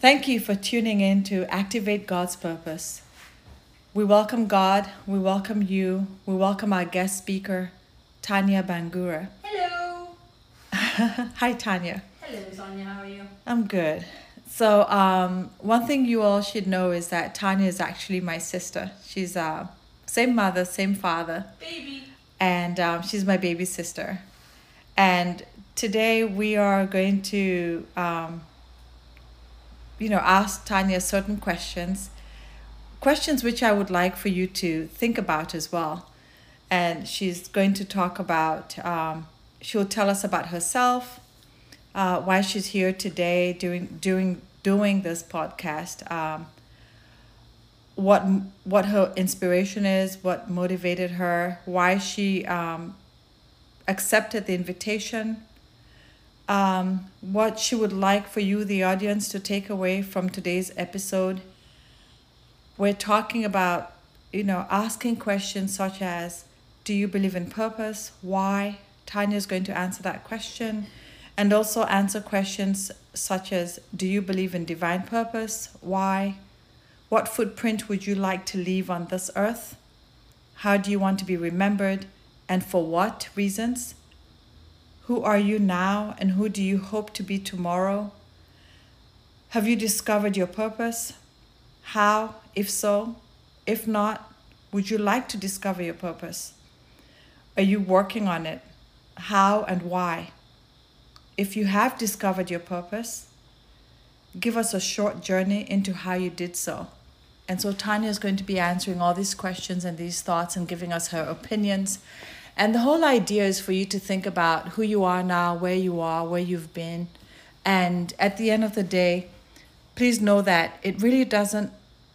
Thank you for tuning in to Activate God's Purpose. We welcome God, we welcome you, we welcome our guest speaker, Tanya Bangura. Hello. Hi, Tanya. Hello, Sonia. How are you? I'm good. So, um, one thing you all should know is that Tanya is actually my sister. She's uh, same mother, same father, Baby. and um, she's my baby sister. And today we are going to, um, you know, ask Tanya certain questions, questions which I would like for you to think about as well. And she's going to talk about, um, she'll tell us about herself, uh, why she's here today doing doing doing this podcast. Um, what what her inspiration is, what motivated her, why she um, accepted the invitation, um, what she would like for you, the audience, to take away from today's episode. We're talking about, you know, asking questions such as, "Do you believe in purpose? Why?" Tanya is going to answer that question, and also answer questions such as, "Do you believe in divine purpose? Why?" What footprint would you like to leave on this earth? How do you want to be remembered and for what reasons? Who are you now and who do you hope to be tomorrow? Have you discovered your purpose? How, if so? If not, would you like to discover your purpose? Are you working on it? How and why? If you have discovered your purpose, give us a short journey into how you did so. And so Tanya is going to be answering all these questions and these thoughts and giving us her opinions. And the whole idea is for you to think about who you are now, where you are, where you've been. And at the end of the day, please know that it really doesn't,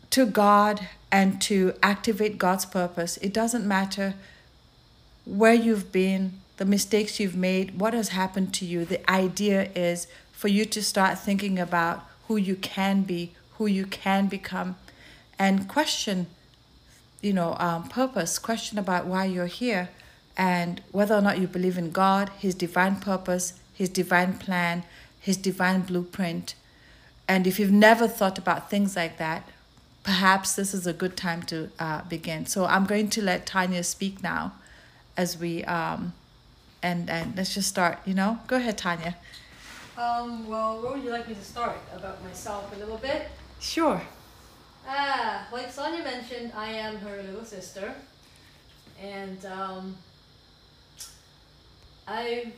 to God and to activate God's purpose, it doesn't matter where you've been, the mistakes you've made, what has happened to you. The idea is for you to start thinking about who you can be, who you can become, and question, you know, um, purpose, question about why you're here, and whether or not you believe in God, His divine purpose, His divine plan, His divine blueprint. And if you've never thought about things like that, perhaps this is a good time to uh, begin. So I'm going to let Tanya speak now as we um, and and let's just start. You know, go ahead, Tanya. Um, well, where would you like me to start? About myself a little bit? Sure. Ah, like Sonia mentioned, I am her little sister. And, um, I,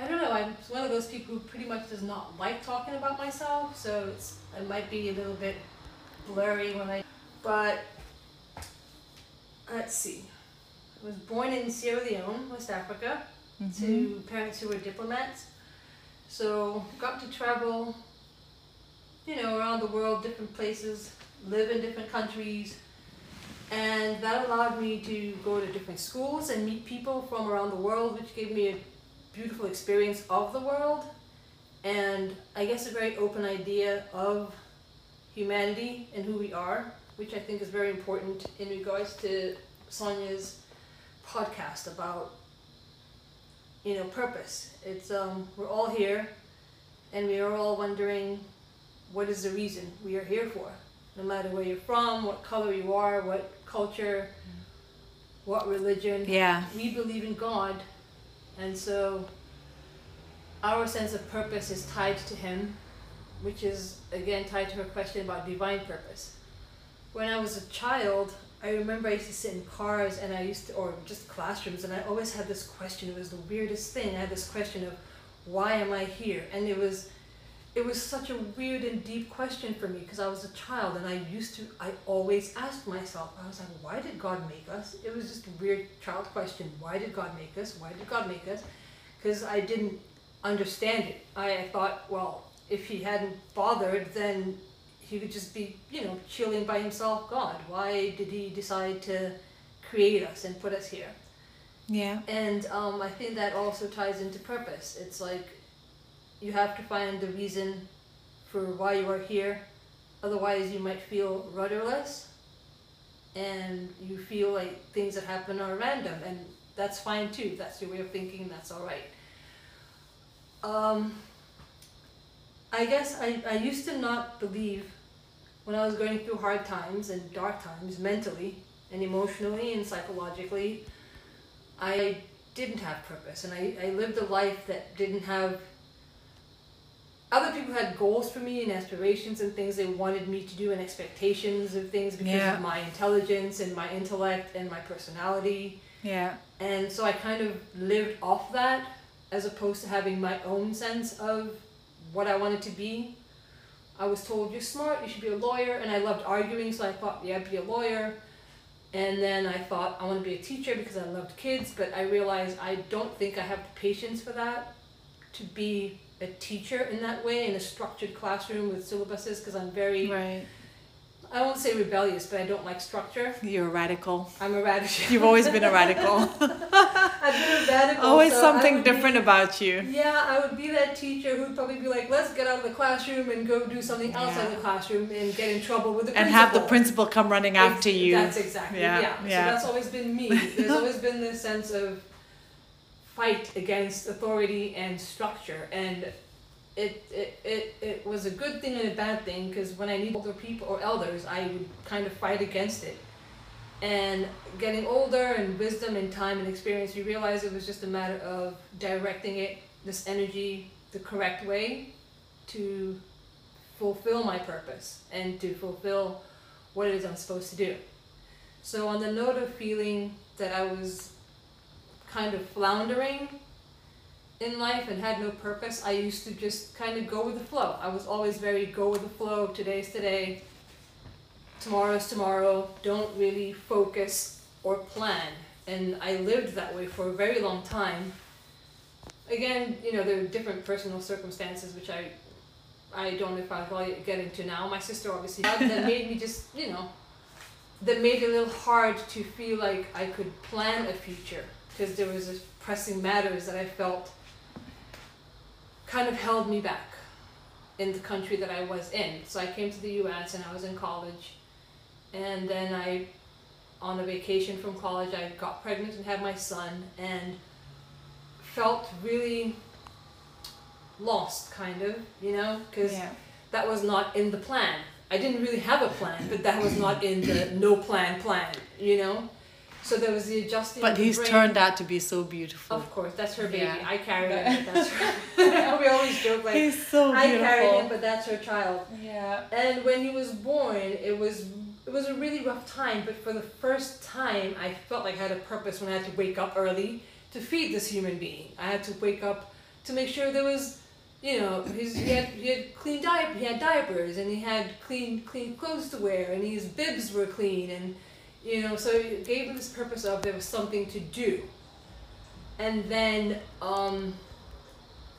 I don't know, I'm one of those people who pretty much does not like talking about myself, so it's, it might be a little bit blurry when I, but, let's see. I was born in Sierra Leone, West Africa, to mm-hmm. parents who were diplomats. So got to travel, you know, around the world, different places, live in different countries, and that allowed me to go to different schools and meet people from around the world, which gave me a beautiful experience of the world, and I guess a very open idea of humanity and who we are, which I think is very important in regards to Sonia's podcast about you know purpose. It's um we're all here, and we are all wondering what is the reason we are here for. No matter where you're from, what color you are, what culture, what religion. Yeah. We believe in God, and so our sense of purpose is tied to Him, which is again tied to her question about divine purpose. When I was a child, I remember I used to sit in cars and I used to, or just classrooms, and I always had this question. It was the weirdest thing. I had this question of, why am I here? And it was, it was such a weird and deep question for me because I was a child and I used to, I always asked myself, I was like, why did God make us? It was just a weird child question. Why did God make us? Why did God make us? Because I didn't understand it. I thought, well, if He hadn't bothered, then he would just be, you know, chilling by himself. God, why did he decide to create us and put us here? Yeah. And um, I think that also ties into purpose. It's like you have to find the reason for why you are here. Otherwise, you might feel rudderless and you feel like things that happen are random. And that's fine too. That's your way of thinking, that's all right. Um, I guess I, I used to not believe when I was going through hard times and dark times mentally and emotionally and psychologically, I didn't have purpose and I, I lived a life that didn't have other people had goals for me and aspirations and things they wanted me to do and expectations of things because Yeah. of my intelligence and my intellect and my personality. Yeah. And so I kind of lived off that as opposed to having my own sense of what I wanted to be. I was told, you're smart, you should be a lawyer, and I loved arguing, so I thought, yeah, I'd be a lawyer. And then I thought, I want to be a teacher because I loved kids, but I realized I don't think I have the patience for that to be a teacher in that way in a structured classroom with syllabuses because I'm very, Right. I won't say rebellious, but I don't like structure. You're a radical. I'm a radical. You've always been a radical. I've been a radical. always so something would be- different about you. Yeah, I would be that teacher who'd probably be like, let's get out of the classroom and go do something outside Yeah. the classroom and get in trouble with the And principal. And have the principal come running after you. That's exactly, Yeah, yeah. yeah. So that's always been me. There's always been this sense of fight against authority and structure. And it, it, it, it was a good thing and a bad thing because when I need older people or elders, I would kind of fight against it. And getting older and wisdom and time and experience, you realize it was just a matter of directing it, this energy, the correct way to fulfill my purpose and to fulfill what it is I'm supposed to do. So, on the note of feeling that I was kind of floundering in life and had no purpose, I used to just kind of go with the flow. I was always very go with the flow, today's today, tomorrow's tomorrow, don't really focus or plan. And I lived that way for a very long time. Again, you know, there are different personal circumstances which I I don't know if I'll get into now. My sister obviously that made me just, you know, that made it a little hard to feel like I could plan a future because there was this pressing matters that I felt kind of held me back in the country that I was in. So I came to the US and I was in college and then I on a vacation from college I got pregnant and had my son and felt really lost kind of, you know, because Yeah. that was not in the plan. I didn't really have a plan, but that was not in the no plan plan, you know? So there was the adjusting. But he's brain. turned out to be so beautiful. Of course, that's her baby. Yeah. I carried him, that's her. we always joke like, he's so I carried him, but that's her child. Yeah. And when he was born, it was it was a really rough time. But for the first time, I felt like I had a purpose when I had to wake up early to feed this human being. I had to wake up to make sure there was, you know, his he had he had clean diaper, he had diapers, and he had clean clean clothes to wear, and his bibs were clean, and you know, so it gave me this purpose of there was something to do. And then, um,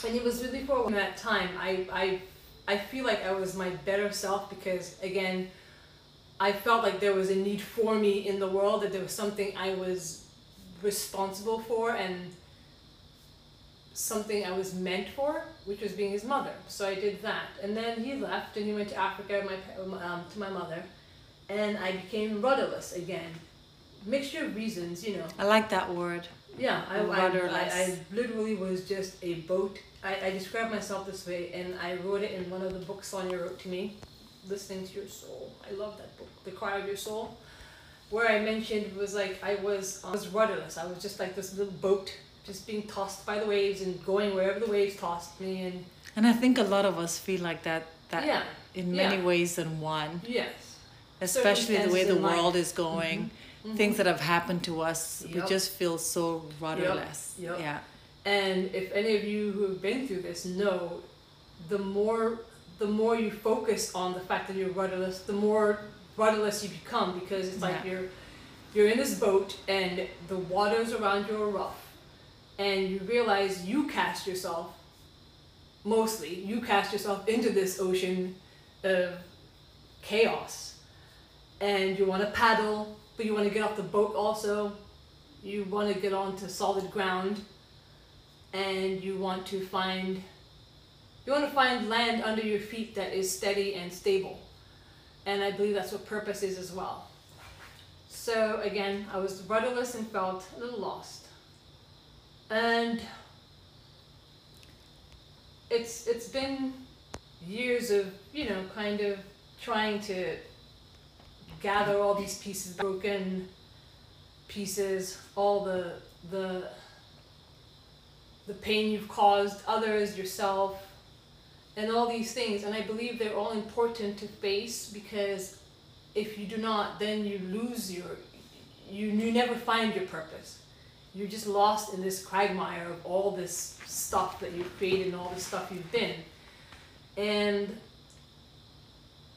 and it was really for that time. I I I feel like I was my better self because again, I felt like there was a need for me in the world, that there was something I was responsible for and something I was meant for, which was being his mother. So I did that, and then he left and he went to Africa, my um, to my mother, and I became rudderless again. Mixture of reasons, you know. I like that word. Yeah, I, I. I, I literally was just a boat. I, I describe myself this way, and I wrote it in one of the books Sonia wrote to me, Listening to Your Soul. I love that book, The Cry of Your Soul, where I mentioned was like I was I was rudderless. I was just like this little boat, just being tossed by the waves and going wherever the waves tossed me. And And I think a lot of us feel like that that yeah, in many yeah. ways than one. yes, Especially the way the in life. world is going. Mhm. Things that have happened to us, we just feel so rudderless. yep. Yeah. And if any of you who have been through this know, the more the more you focus on the fact that you're rudderless, the more rudderless you become because it's like Yeah. you're you're in this boat and the waters around you are rough and you realize you cast yourself mostly you cast yourself into this ocean of chaos and you want to paddle but you want to get off the boat also. You want to get onto solid ground and you want to find you want to find land under your feet that is steady and stable. And i believe that's what purpose is as well. So again i was rudderless and felt a little lost. And it's it's been years of you know kind of trying to gather all these pieces broken pieces all the the the pain you've caused others yourself and all these things. And i believe they're all important to face because if you do not then you lose your you, you never find your purpose. You're just lost in this quagmire of all this stuff that you've created and all this stuff you've been. And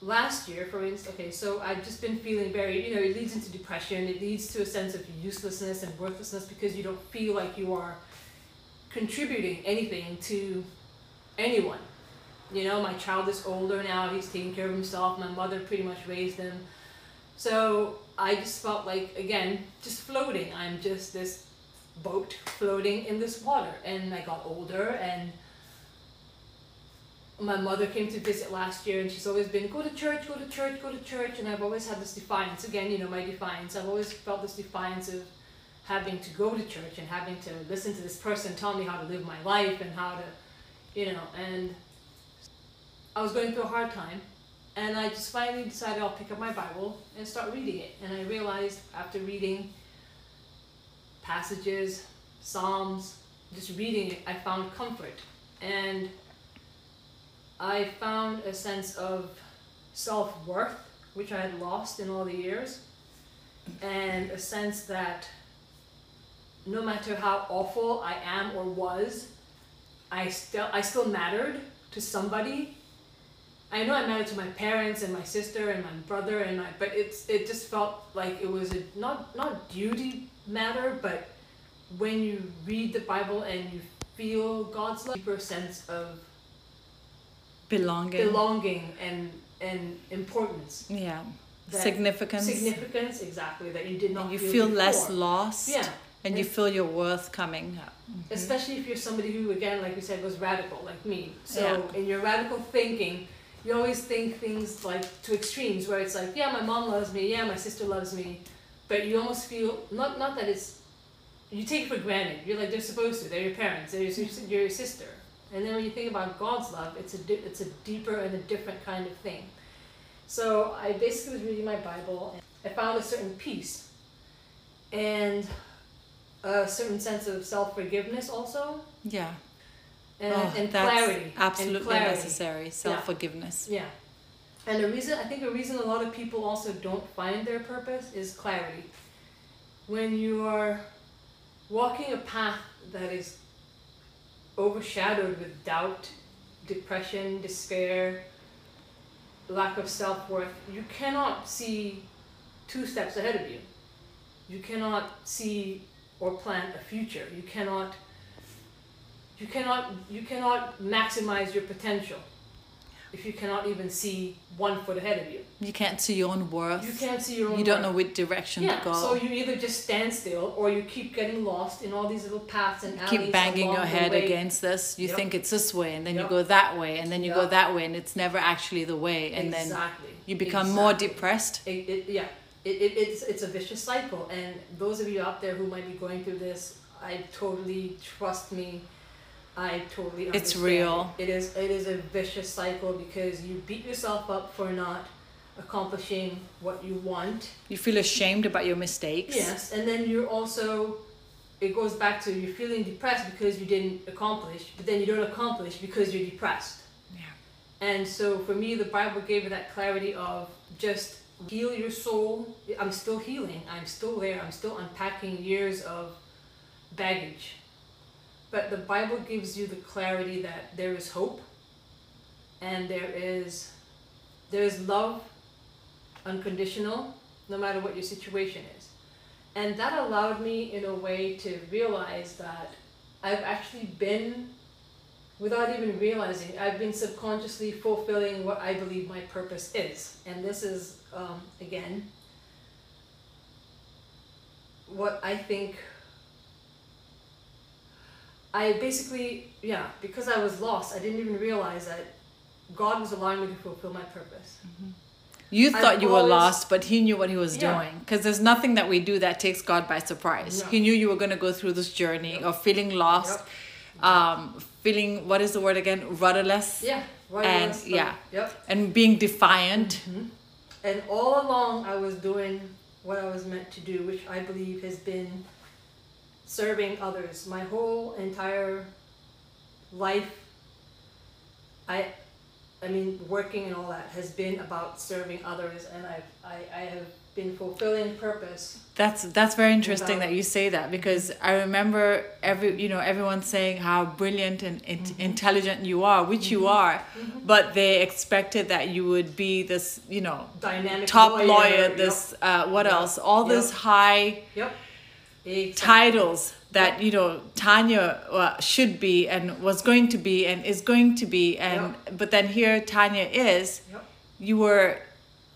last year, for instance, okay, so I've just been feeling very, you know, it leads into depression. It leads to a sense of uselessness and worthlessness because you don't feel like you are contributing anything to anyone. You know, my child is older now, he's taking care of himself. My mother pretty much raised him. So I just felt like, again, just floating. I'm just this boat floating in this water. And I got older and my mother came to visit last year and she's always been go to church go to church go to church. And i've always had this defiance. Again you know my defiance. I've always felt this defiance of having to go to church and having to listen to this person tell me how to live my life and how to you know and i was going through a hard time. And i just finally decided i'll pick up my bible and start reading it. And i realized after reading passages psalms just reading it i found comfort. And I found a sense of self worth, which I had lost in all the years, and a sense that no matter how awful I am or was, I still I still mattered to somebody. I know I mattered to my parents and my sister and my brother and my but it's it just felt like it was a not not duty matter, but when you read the Bible and you feel God's love, deeper sense of belonging. Belonging and and importance. Yeah. Significance. significance exactly that you did not and you feel, feel less lost. Yeah. And, and you feel your worth coming mm-hmm. especially if you're somebody who again like you said was radical like me. So yeah. in your radical thinking you always think things like to extremes where it's like yeah my mom loves me. Yeah my sister loves me. But you almost feel not not that it's you take it for granted. You're like they're supposed to. They're your parents. They're your, your sister and then when you think about God's love, it's a di- it's a deeper and a different kind of thing. So I basically was reading my Bible. And I found a certain peace, and a certain sense of self forgiveness also. Yeah. And, oh, and clarity. Absolutely and clarity. necessary. Self forgiveness. Yeah. yeah. And the reason I think a reason a lot of people also don't find their purpose is clarity. When you are walking a path that is overshadowed with doubt, depression, despair, lack of self worth, you cannot see two steps ahead of you. You cannot see or plan a future. You cannot you cannot you cannot maximize your potential if you cannot even see one foot ahead of you. You can't see your own worth. You can't see your own You don't worth. know which direction yeah, to go. So you either just stand still or you keep getting lost in all these little paths and alleys. Keep banging your head against this. You yep. think it's this way and then yep. you go that way and then you yep. go that way and it's never actually the way and exactly. then you become exactly. more depressed. It, it, yeah. It, it, it's, it's a vicious cycle and those of you out there who might be going through this, I totally trust me I totally understand. It's real. It. is it is a vicious cycle because you beat yourself up for not accomplishing what you want. You feel ashamed about your mistakes. Yes, and then you're also it goes back to you're feeling depressed because you didn't accomplish, but then you don't accomplish because you're depressed. Yeah. And so for me the Bible gave me that clarity of just heal your soul. I'm still healing. I'm still there. I'm still unpacking years of baggage but the Bible gives you the clarity that there is hope and there is there is love unconditional no matter what your situation is. And that allowed me in a way to realize that I've actually been without even realizing I've been subconsciously fulfilling what I believe my purpose is. And this is um, again what I think I basically, yeah, because I was lost, I didn't even realize that God was allowing me to fulfill my purpose. Mm-hmm. You thought I've you always, were lost, but He knew what He was yeah. doing. Because there's nothing that we do that takes God by surprise. No. He knew you were going to go through this journey yep. of feeling lost, yep. um, feeling, what is the word again? Rudderless. Yeah. Right and yeah, Yep. and being defiant. Mhm. And all along, I was doing what I was meant to do, which I believe has been serving others. My whole entire life, I, I mean, working and all that has been about serving others, and I've, I, I have been fulfilling purpose. That's that's very interesting Without- that you say that because I remember every you know everyone saying how brilliant and in- Mm-hmm. intelligent you are, which you are, but they expected that you would be this you know Dynamic top lawyer. lawyer, yep, this uh, what Yep. else, all Yep. this high Yep. Exactly. titles that you know Tanya uh, should be and was going to be and is going to be and but then here Tanya is Yep. you were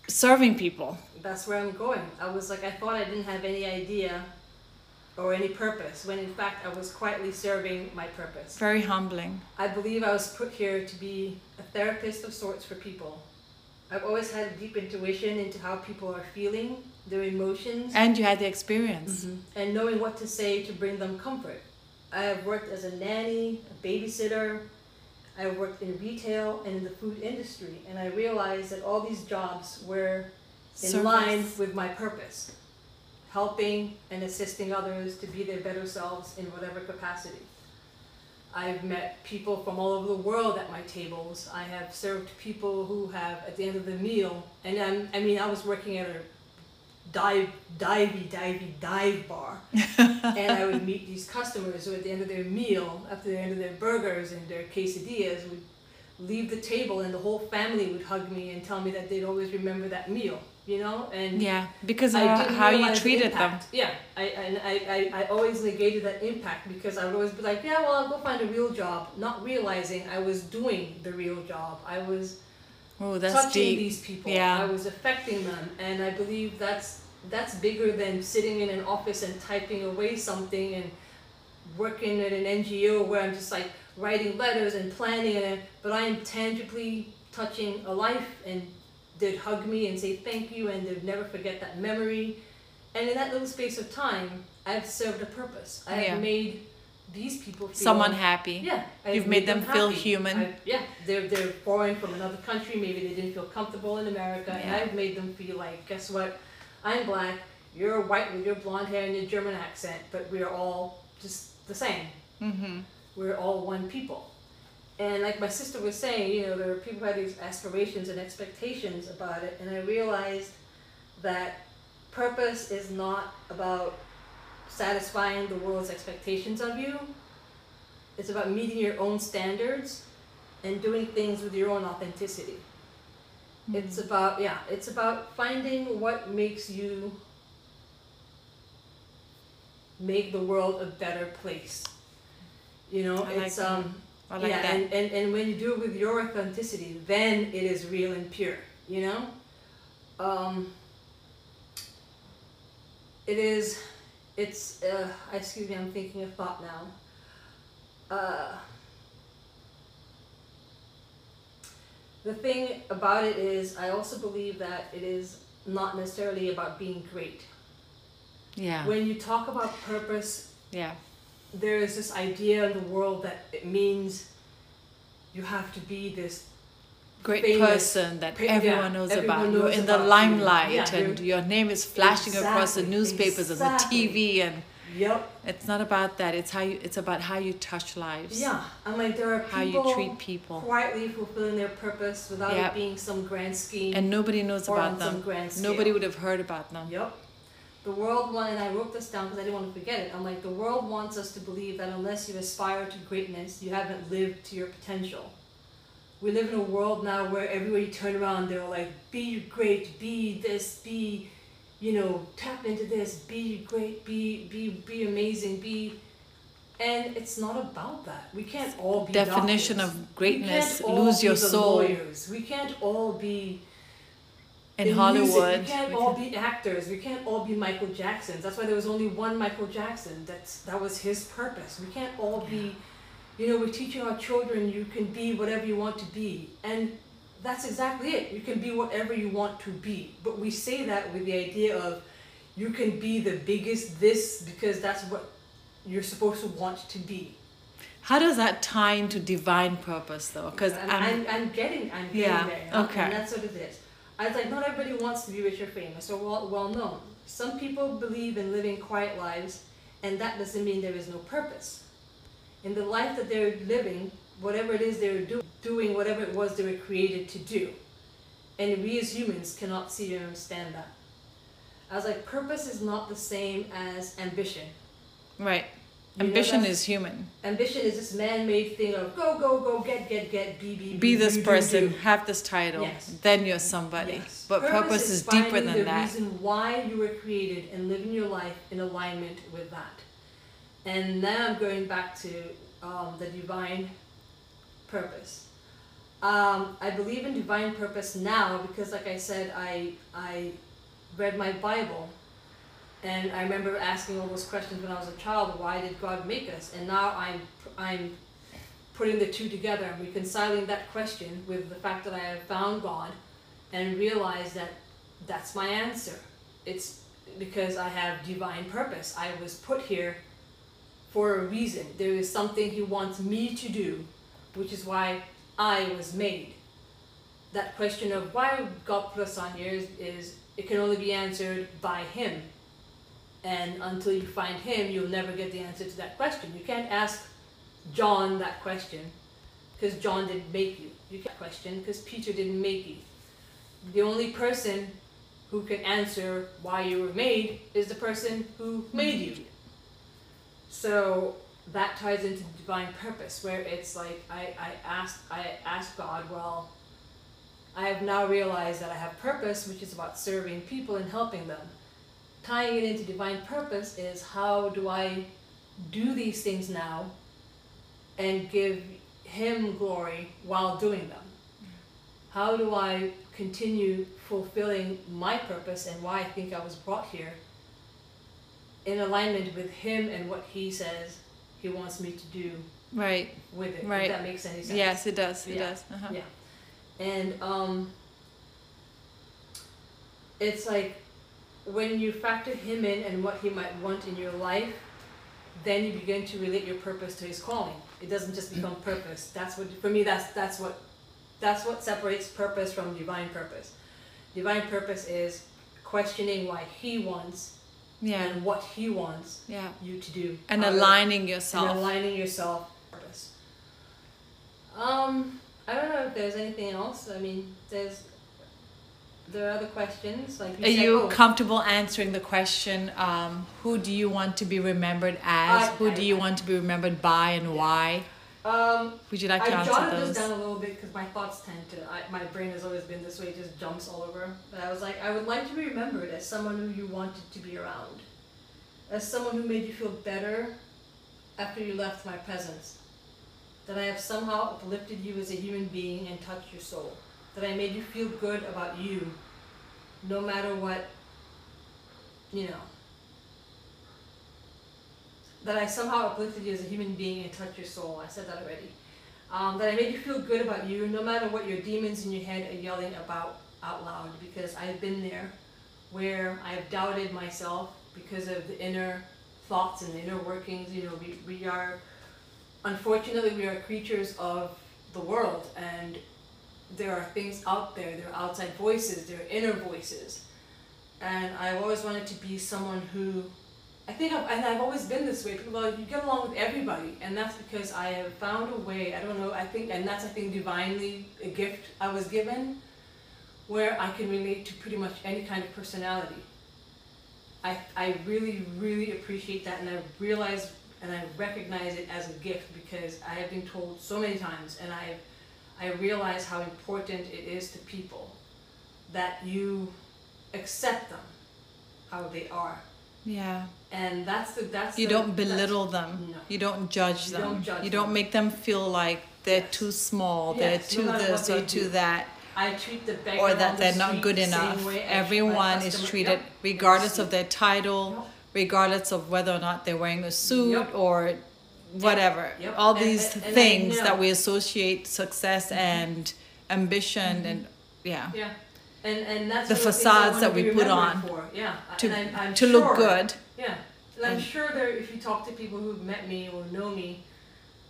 serving people that's where I'm going. I was like, I thought I didn't have any idea or any purpose, when in fact I was quietly serving my purpose. very humbling I believe I was put here to be a therapist of sorts for people. I've always had a deep intuition into how people are feeling, their emotions, and you had the experience mm-hmm. and knowing what to say to bring them comfort. I have worked as a nanny, a babysitter. I worked in retail and in the food industry, and I realized that all these jobs were in Service. line with my purpose, helping and assisting others to be their better selves in whatever capacity. I've met people from all over the world at my tables. I have served people who have, at the end of the meal, and I'm, I mean, I was working at a dive, divey, divey, dive bar, and I would meet these customers who, at the end of their meal, after the end of their burgers and their quesadillas, would leave the table, and the whole family would hug me and tell me that they'd always remember that meal, you know, and yeah because of how, you realize the treated them. Yeah, I, and I, I, I always negated that impact because I would always be like, yeah, well, I'll go find a real job, not realizing I was doing the real job. I was oh that's touching deep these people. Yeah. I was affecting them, and I believe that's that's bigger than sitting in an office and typing away something and working at an NGO where I'm just like writing letters and planning and but I am tangibly touching a life and they'd hug me and say thank you and they'd never forget that memory. And in that little space of time, I've served a purpose. I Yeah. have made these people feel someone happy yeah, You've made them feel human. I, yeah, they're they're foreign from another country. Maybe they didn't feel comfortable in America, and Yeah. I've made them feel like, guess what? I'm black. You're white with your blonde hair and your German accent, but we're all just the same. mm-hmm. We're all one people. And like my sister was saying, you know, there are people who have these aspirations and expectations about it, and I realized that purpose is not about satisfying the world's expectations of you. It's about meeting your own standards and doing things with your own authenticity. It's about yeah, it's about finding what makes you make the world a better place. You know, I like it's that. um I like yeah, that and, and, and when you do it with your authenticity, then it is real and pure, you know? Um, it is, it's, uh, excuse me, I'm thinking of thought now. Uh, the thing about it is, I also believe that it is not necessarily about being great. yeah When you talk about purpose, yeah there is this idea in the world that it means you have to be this great famous person that pa- yeah, everyone knows everyone about. You're in the limelight Yeah, and your name is flashing across the Exactly, newspapers and the. TV and yep it's not about that. It's how you it's about how you touch lives. yeah i'm like there are How you treat people. quietly fulfilling their purpose without Yep. it being some grand scheme And nobody knows about them. Nobody would have heard about them. Yep. The world want, and I wrote this down because I didn't want to forget it. I'm like, the world wants us to believe that unless you aspire to greatness, you haven't lived to your potential. We live in a world now where everywhere you turn around, they're like, be great, be this, be, you know, tap into this, be great, be, be, be amazing, be. And it's not about that. We can't all be Definition doctors. of greatness, We can't all lose your soul. Lawyers. We can't all be In, in Hollywood. Music, we can't we all can- be actors. We can't all be Michael Jacksons. That's why there was only one Michael Jackson. That's that was his purpose. We can't all be, you know, we're teaching our children you can be whatever you want to be, and that's exactly it. You can be whatever you want to be. But we say that with the idea of you can be the biggest this because that's what you're supposed to want to be. How does that tie into divine purpose though? Because I'm, I'm, I'm, getting, I'm getting Yeah, there. okay. And that's what it is. I was like, not everybody wants to be rich or famous or well, well known. Some people believe in living quiet lives, and that doesn't mean there is no purpose. In the life that they're living, whatever it is they're do- doing, whatever it was they were created to do. And we as humans cannot see or understand that. I was like, purpose is not the same as ambition. right. You Ambition is human. Ambition is this man-made thing of go, go, go, get, get, get, be, be, Be be this do, person, do. have this title, Yes. then you're somebody. Yes. But purpose, is, deeper finding than the that. reason why you were created and living your life in alignment with that. And now I'm going back to um, the divine purpose. Um, I believe in divine purpose now because, like I said, I I read my Bible, and I remember asking all those questions when I was a child. Why did God make us? And now I'm I'm putting the two together reconciling that question with the fact that I have found God and realized that that's my answer. It's because I have divine purpose. I was put here for a reason. There is something He wants me to do, which is why I was made. That question of why God put us on here is, is it can only be answered by Him. And until you find Him, you'll never get the answer to that question. You can't ask John that question because John didn't make you. You can't question because Peter didn't make you. The only person who can answer why you were made is the person who made you. So that ties into divine purpose, where it's like I, I I asked God, well, I have now realized that I have purpose, which is about serving people and helping them. Tying it into divine purpose is how do I do these things now and give him glory while doing them? How do I continue fulfilling my purpose and why I think I was brought here in alignment with him and what he says he wants me to do Right. with it? Right. If that makes any sense. Yes, it does. It Yeah. does. Uh-huh. Yeah. And um, it's like when you factor him in and what he might want in your life, then you begin to relate your purpose to his calling. It doesn't just become purpose. That's what for me. That's that's what that's what separates purpose from divine purpose. Divine purpose is questioning why he wants Yeah. and what he wants Yeah. you to do And out of- aligning and yourself. aligning yourself purpose. Um, I don't know if there's anything else. I mean, there's there are other questions like you Are said, you oh, comfortable answering the question, um, who do you want to be remembered as? I- who I- do you want to be remembered by and why? Um, Would you like to I answer jotted those? this down a little bit because my thoughts tend to. I, my brain has always been this way; it just jumps all over. But I was like, I would like to be remembered as someone who you wanted to be around, as someone who made you feel better after you left my presence. That I have somehow uplifted you as a human being and touched your soul. That I made you feel good about you, no matter what. You know. That I somehow uplifted you as a human being and touched your soul. I said that already. Um, that I made you feel good about you, no matter what your demons in your head are yelling about out loud, because I've been there where I have doubted myself because of the inner thoughts and the inner workings. You know, we, we are, unfortunately, we are creatures of the world, and there are things out there, there are outside voices, there are inner voices. And I've always wanted to be someone who I think I've, and I've always been this way. People are like, you get along with everybody, and that's because I have found a way. I don't know. I think, and that's I think divinely a gift I was given, where I can relate to pretty much any kind of personality. I I really really appreciate that, and I realize and I recognize it as a gift because I have been told so many times, and I I realize how important it is to people that you accept them how they are Yeah. and that's the that's You the, don't belittle them. No. You don't judge You them. don't judge you don't them. make them feel like they're Yes. too small, Yes, they're no too this or too do. that, I treat the beggar or that the they're not good the enough. way I treat my Everyone is treated, Yep. regardless of their title, Yep. regardless of whether or not they're wearing a suit Yep. or whatever. All And- these and- and I things know. that we associate success mm-hmm. and ambition mm-hmm. and yeah, Yeah, and and that's The one of things I facades that we put on For. Yeah, to and I'm, I'm to sure, look good. Yeah, and I'm sure there. If you talk to people who've met me or know me,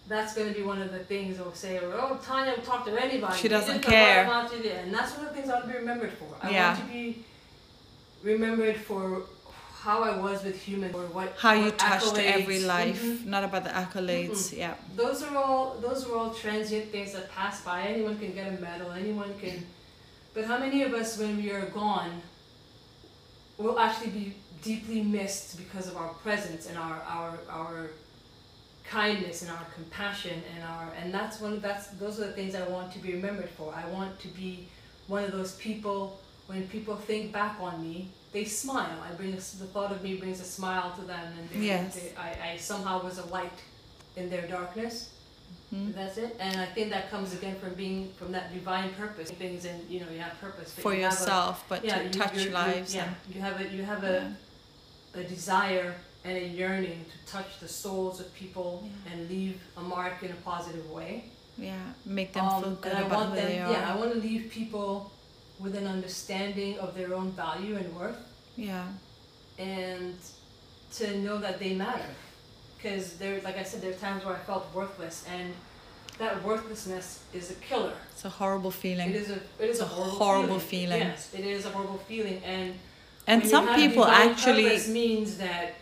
that's going to be one of the things they'll say, oh, Tanya will talk to anybody. She doesn't care. come out to And that's one of the things I want to be remembered for. I Yeah. want to be remembered for how I was with humans or what How you touched every accolades. life, Mhm. not about the accolades. Yeah. Those are all those are all transient things that pass by. Anyone can get a medal. Anyone can, but how many of us, when we are gone, will actually be deeply missed because of our presence and our our our kindness and our compassion and our and that's one that's those are the things I want to be remembered for. I want to be one of those people when people think back on me, they smile. I bring a, the thought of me brings a smile to them, and they, Yes. they, I, I somehow was a light in their darkness. Mhm. That's it, and I think that comes again from being from that divine purpose. Things and you know you have purpose For you have a- yourself, but yeah, to you- touch lives. Yeah, and, you have a you have yeah. a a desire and a yearning to touch the souls of people Yeah. and leave a mark in a positive way. yeah. Make them Um, feel good and I about want who them, they are. yeah, I want to leave people with an understanding of their own value and worth, yeah. and to know that they matter. Because there, like I said, there are times where I felt worthless, and that worthlessness is a killer. It's a horrible feeling. is a it is a, a horrible, horrible feeling. feeling. Yes, it is a horrible feeling, and And some people actually means that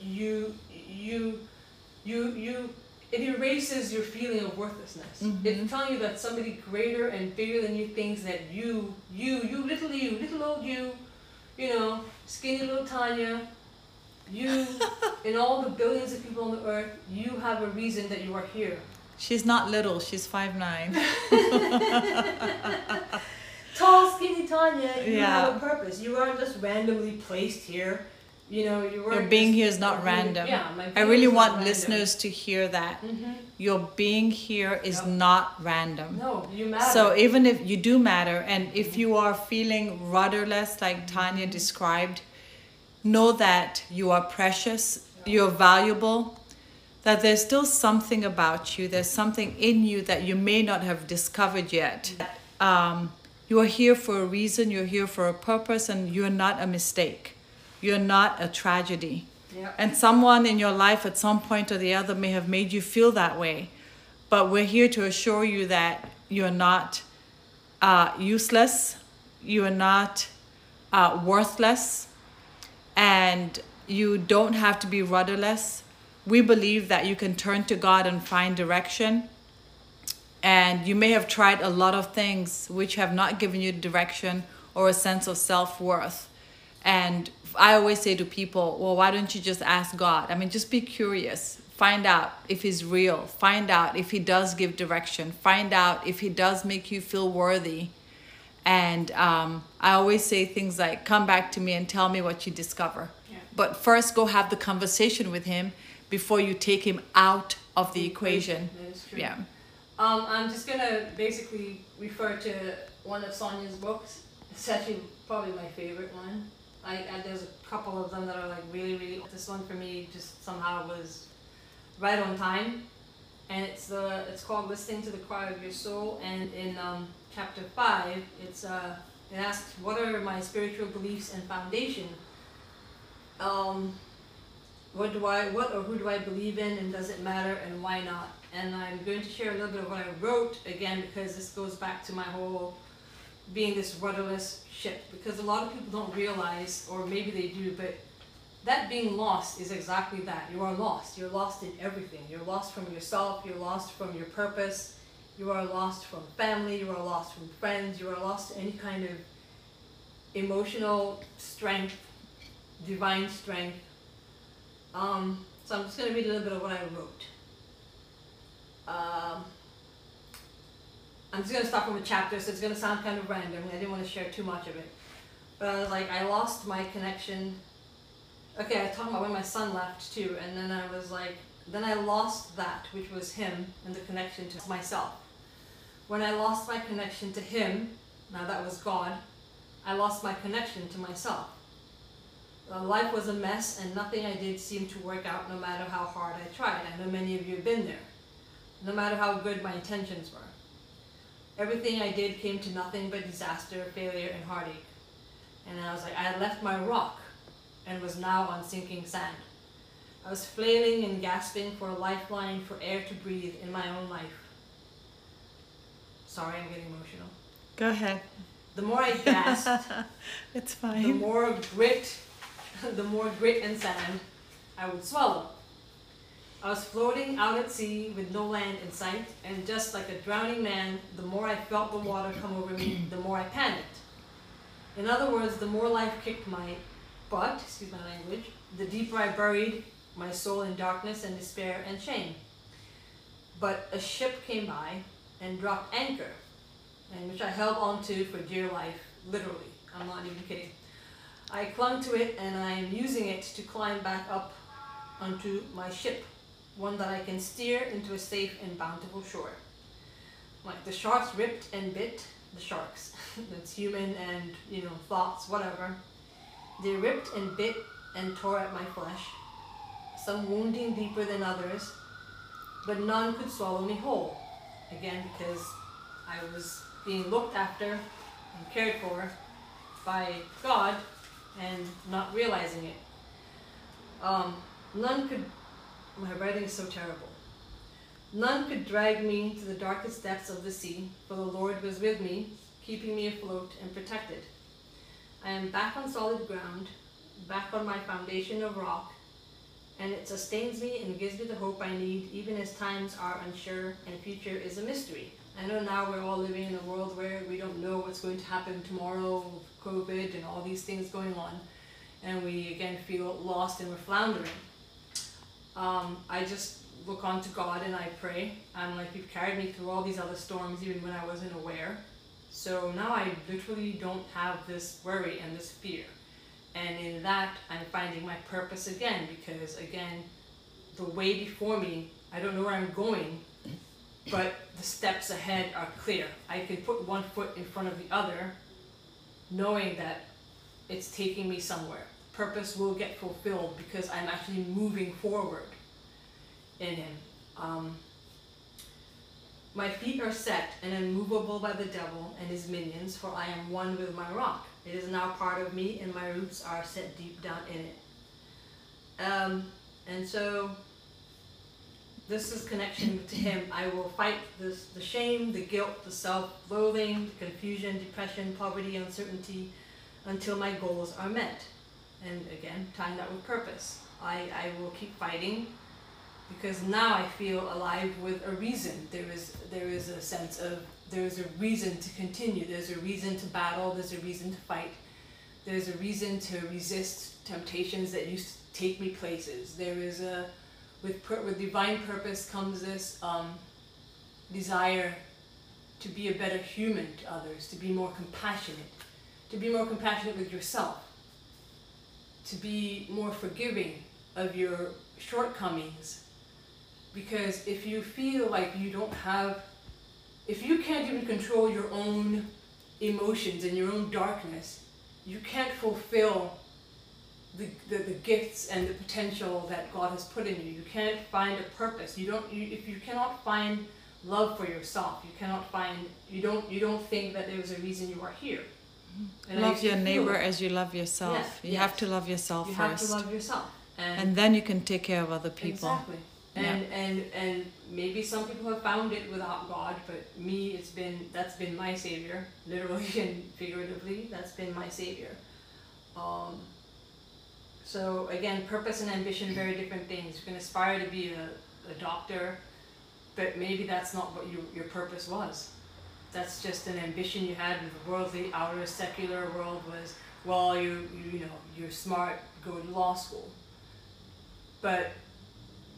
you you you you it erases your feeling of worthlessness. Mhm. It's telling you that somebody greater and bigger than you thinks that you you you little you little old you, you know skinny little Tanya, you in all the billions of people on the earth, you have a reason that you are here. she's not little. She's five nine. tall, skinny Tanya, you Yeah. have a purpose. You aren't just randomly placed here. You know, you Your being just- here is not random. Yeah, my I really want listeners to hear that Mhm. your being here is Yep. not random. No, you matter. So even if you do matter, and if you are feeling rudderless, like Tanya described, know that you are precious, you're valuable, that there's still something about you, there's something in you that you may not have discovered yet. Um, you are here for a reason, you're here for a purpose, and you're not a mistake. You're not a tragedy. yeah. And someone in your life at some point or the other may have made you feel that way. But we're here to assure you that you're not uh, useless, you are not uh, worthless, and you don't have to be rudderless. We believe that you can turn to God and find direction. And you may have tried a lot of things which have not given you direction or a sense of self worth. And I always say to people, well, why don't you just ask God? I mean, just be curious. Find out if He's real. Find out if He does give direction. Find out if He does make you feel worthy. And um, I always say things like, come back to me and tell me what you discover. Yeah. But first, go have the conversation with Him before you take Him out of the equation. That is true. Yeah. Um, I'm just gonna basically refer to one of Sonia's books. It's actually probably my favorite one. I, I there's a couple of them that are like really really. This one for me just somehow was right on time, and it's the it's called Listening to the Cry of Your Soul. And in um, chapter five, it's uh it asks what are my spiritual beliefs and foundation. Um, what do I what or who do I believe in, and does it matter, and why not? and I'm going to share a little bit of what I wrote again because this goes back to my whole being this rudderless ship because a lot of people don't realize or maybe they do but that being lost is exactly that. You are lost. You're lost in everything. You're lost from yourself. You're lost from your purpose you are lost from family you are lost from friends you are lost to any kind of emotional strength divine strength um, so I'm just going to read a little bit of what I wrote um, I'm just gonna start from a chapter, so it's gonna sound kind of random. I didn't want to share too much of it, but I was like, I lost my connection. Okay, I talked about when my son left too, and then I was like, then I lost that, which was him, and the connection to myself. When I lost my connection to him, now that was God, I lost my connection to myself. Life was a mess, and nothing I did seemed to work out, no matter how hard I tried. I know many of you have been there no matter how good my intentions were. Everything I did came to nothing but disaster, failure, and heartache. And I was like, I had left my rock and was now on sinking sand. I was flailing and gasping for a lifeline for air to breathe in my own life. Sorry, I'm getting emotional. Go ahead. The more I gasped, It's fine. the more grit, the more grit and sand I would swallow. I was floating out at sea with no land in sight, and just like a drowning man, the more I felt the water come over me, the more I panicked. In other words, the more life kicked my butt, excuse my language, the deeper I buried my soul in darkness and despair and shame. But a ship came by and dropped anchor, and which I held onto for dear life, literally. I'm not even kidding. I clung to it and I am using it to climb back up onto my ship, one that I can steer into a safe and bountiful shore. Like the sharks ripped and bit the sharks. That's human and you know thoughts, whatever. They ripped and bit and tore at my flesh, some wounding deeper than others, but none could swallow me whole. Again, because I was being looked after and cared for by God and not realizing it. Um, none could, my writing is so terrible. None could drag me to the darkest depths of the sea, for the Lord was with me, keeping me afloat and protected. I am back on solid ground, back on my foundation of rock, and it sustains me and gives me the hope I need, even as times are unsure and the future is a mystery. I know now we're all living in a world where we don't know what's going to happen tomorrow, COVID and all these things going on, and we again feel lost and we're floundering. Um, I just look on to God and I pray. I'm like, you've carried me through all these other storms even when I wasn't aware. So now I literally don't have this worry and this fear. And in that, I'm finding my purpose again because, again, the way before me, I don't know where I'm going, but the steps ahead are clear. I can put one foot in front of the other, knowing that it's taking me somewhere. Purpose will get fulfilled because I'm actually moving forward in Him. Um, my feet are set and immovable by the devil and his minions, for I am one with my rock. It is now part of me, and my roots are set deep down in it. Um, and so, this is connection to Him. I will fight this, the shame, the guilt, the self-loathing, the confusion, depression, poverty, uncertainty, until my goals are met. And again, tying that with purpose. I, I will keep fighting because now I feel alive with a reason. There is there is a sense of there is a reason to continue. There's a reason to battle. There's a reason to fight. There's a reason to resist temptations that used to take me places. There is a with with divine purpose comes this um, desire to be a better human to others, to be more compassionate, to be more compassionate with yourself, to be more forgiving of your shortcomings. Because if you feel like you don't have, if you can't even control your own emotions and your own darkness, you can't fulfill the, the, the gifts and the potential that God has put in you. You can't find a purpose. You don't you, if you cannot find love for yourself, you cannot find you don't you don't think that there is a reason you are here. And love your neighbor it. as you love yourself. Yes, you have to love yourself You first. have to love yourself. And, and then you can take care of other people. Exactly. And and and maybe some people have found it without God, but me, it's been that's been my savior, literally and figuratively. That's been my savior. Um, so again, purpose and ambition, very different things. You can aspire to be a, a doctor, but maybe that's not what your your purpose was. That's just an ambition you had in the worldly, outer, secular world was, well, you, you, you know, you're smart, go to law school. But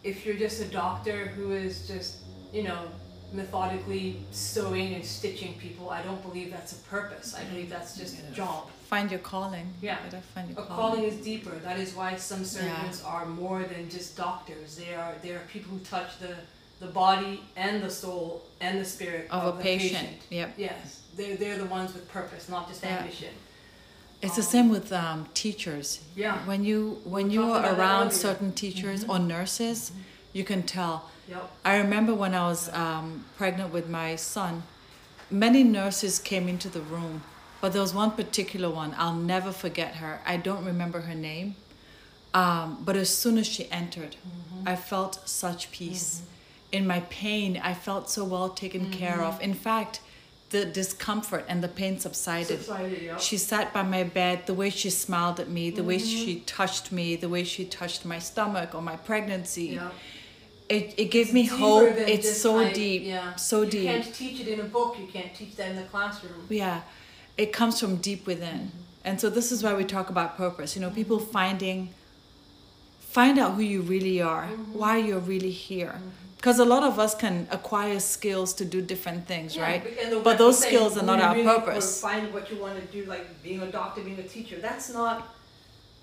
if you're just a doctor who is just, you know, methodically sewing and stitching people, I don't believe that's a purpose. I believe that's just a job. Find your calling. Yeah. You gotta find your A calling. calling is deeper. That is why some surgeons are more than just doctors. They are they are people who touch the the body and the soul and the spirit Of of, a the patient. patient. Yep. Yes, they're they're the ones with purpose, not just Yeah. ambition. It's the Um, same with um, teachers. Yeah. When you when you are around certain teachers or nurses, you can tell. Yep. I remember when I was um, pregnant with my son, many nurses came into the room, but there was one particular one. I'll never forget her. I don't remember her name, Um, but as soon as she entered, I felt such peace. In my pain, I felt so well taken care of. In fact, the discomfort and the pain subsided. Subsided, yeah. She sat by my bed, the way she smiled at me, the way Mm-hmm. she touched me, the way she touched my stomach or my pregnancy. Yeah. It, it gave me hope. It's so like, deep. Yeah. So you deep. You can't teach it in a book. You can't teach that in the classroom. Yeah, it comes from deep within. Mm-hmm. And so this is why we talk about purpose. You know, people finding find out who you really are, mm-hmm. why you're really here. Mm-hmm. Because a lot of us can acquire skills to do different things, Yeah, right? but- and the- But those skills are not our really purpose. Find what you want to do, like being a doctor, being a teacher. That's not,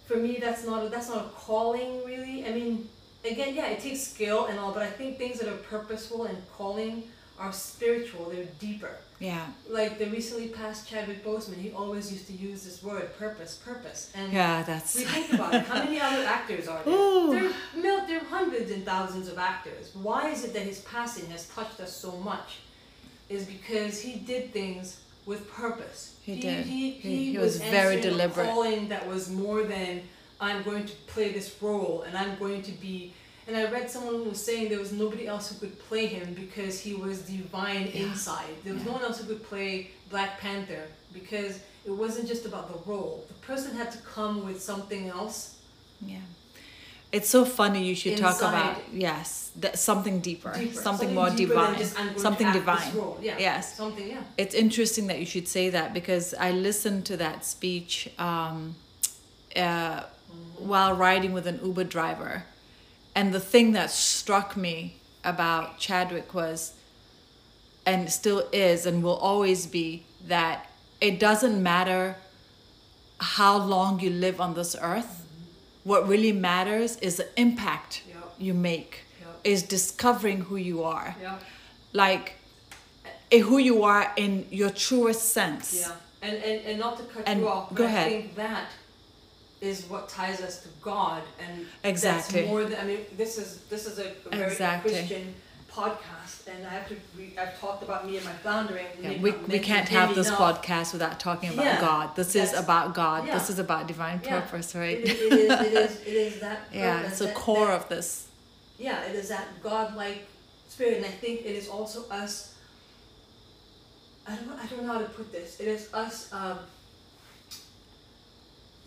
for me. That's not. A, that's not a calling, really. I mean, again, yeah, it takes skill and all, but I think things that are purposeful and calling are spiritual. They're deeper. Yeah, Like the recently passed Chadwick Boseman, he always used to use this word, purpose, purpose, and. yeah, that's We think about it. How many other actors are there? Ooh. There, are there are hundreds and thousands of actors. Why is it that his passing has touched us so much? Is because he did things with purpose. He did. He, He- he was very answering a deliberate. calling that was more than I'm going to play this role and I'm going to be. And I read someone who was saying there was nobody else who could play him because he was divine Yeah. inside. There was Yeah. no one else who could play Black Panther because it wasn't just about the role. The person had to come with something else. yeah. It's so funny you should talk about yes, that something deeper, deeper, something, more deeper divine, just, something divine. Yeah. Yes. Something. Yeah. It's interesting that you should say that because I listened to that speech um, uh, while riding with an Uber driver. And the thing that struck me about Chadwick was, and still is, and will always be, that it doesn't matter how long you live on this earth. What really matters is the impact Yeah. you make, Yeah. is discovering who you are Yeah. like eh, who you are in your truest sense. Yeah. And, and and not to cut And you off, but go I ahead. think that is what ties us to God, and Exactly. That's more than I mean. This is this is a very Exactly. Christian podcast, and I have to. We, I've talked about me and my floundering. Yeah, we, we can't have this podcast without talking about Yeah, God. This is about God. yeah. This is about divine purpose, right? It, it, is, it is. It is that. yeah, it's the core that- of this. yeah, it is that God-like spirit, and I think it is also us. I don't, I don't know how to put this. It is us, um,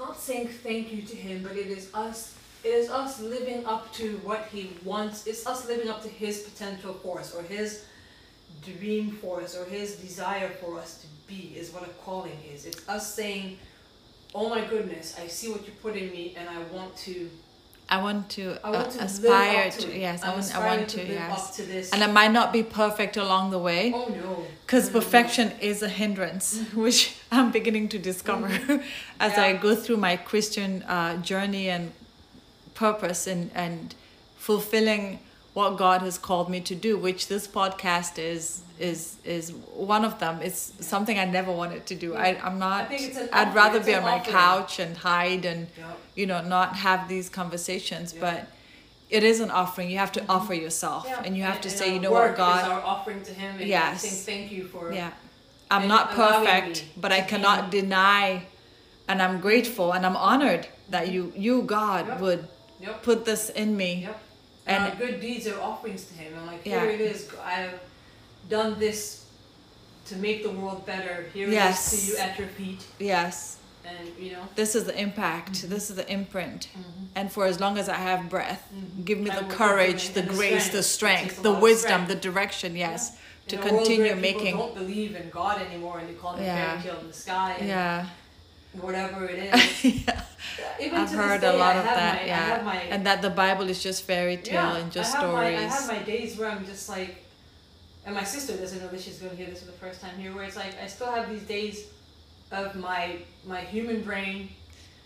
not saying thank you to him, but it is us. It is us living up to what he wants. It's us living up to his potential for us, or his dream for us, or his desire for us to be. Is what a calling is. It's us saying, "Oh my goodness, I see what you put in me, and I want to." I want to, I want uh, to aspire to, to, yes, I I'm I want to, live yes. up to this. And I might not be perfect along the way oh no. because no. perfection is a hindrance, which I'm beginning to discover as I go through my Christian uh, journey and purpose and, and fulfilling what God has called me to do, which this podcast is is is one of them. It's something I never wanted to do. I, I'm not. I I'd rather be on my offering. couch and hide and Yeah. you know not have these conversations. Yeah. But it is an offering. You have to offer yourself, Yeah. and you have to say, you know what, God. Is our offering to Him, and Yes. saying thank you for. Yeah. I'm and not perfect, but I cannot deny and I'm grateful and I'm honored that you you God Yep. would Yep. put this in me. Yep. And- And good deeds are offerings to Him. I'm like Yeah. here it is. I have done this to make the world better. Here it Yes. is to you at your feet, Yes. and you know. This is the impact. Mm-hmm. This is the imprint. And for as long as I have breath, Mhm. give me I the courage, the the grace, the strength. It strength, the wisdom, strength. the direction, yes, to In continue making People don't believe in God anymore, and they call it Yeah. fairy tale in the sky, and yeah. whatever it is. yeah. Even I've heard this a lot I of that, My, yeah. my, And that the Bible is just fairy tale and just I stories. My, I have my days where I'm just like, and my sister doesn't know that she's going to hear this for the first time here. Where it's like I still have these days of my my human brain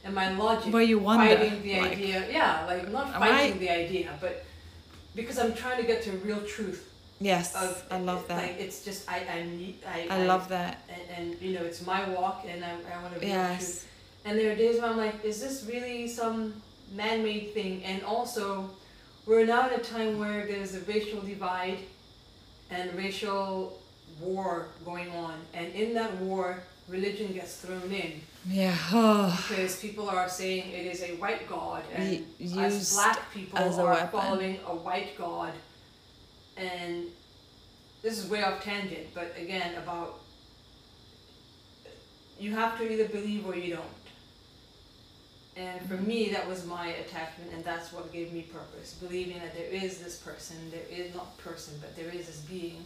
and my logic Where you wonder, fighting the like, idea. Yeah, like not fighting I- the idea, but because I'm trying to get to real truth. Yes, Of I love that. Like it's just I I need I I love that. and, and you know it's my walk and I, I want to be. Yes. And there are days where I'm like, is this really some man-made thing? And also, we're now in a time where there's a racial divide and racial war going on. And in that war, religion gets thrown in Yeah. Oh. because people are saying it is a white god and Y- us black people are weapon. following a white god and this is way off tangent but again about you have to either believe or you don't. And for me that was my attachment and that's what gave me purpose believing that there is this person there is not person but there is this being.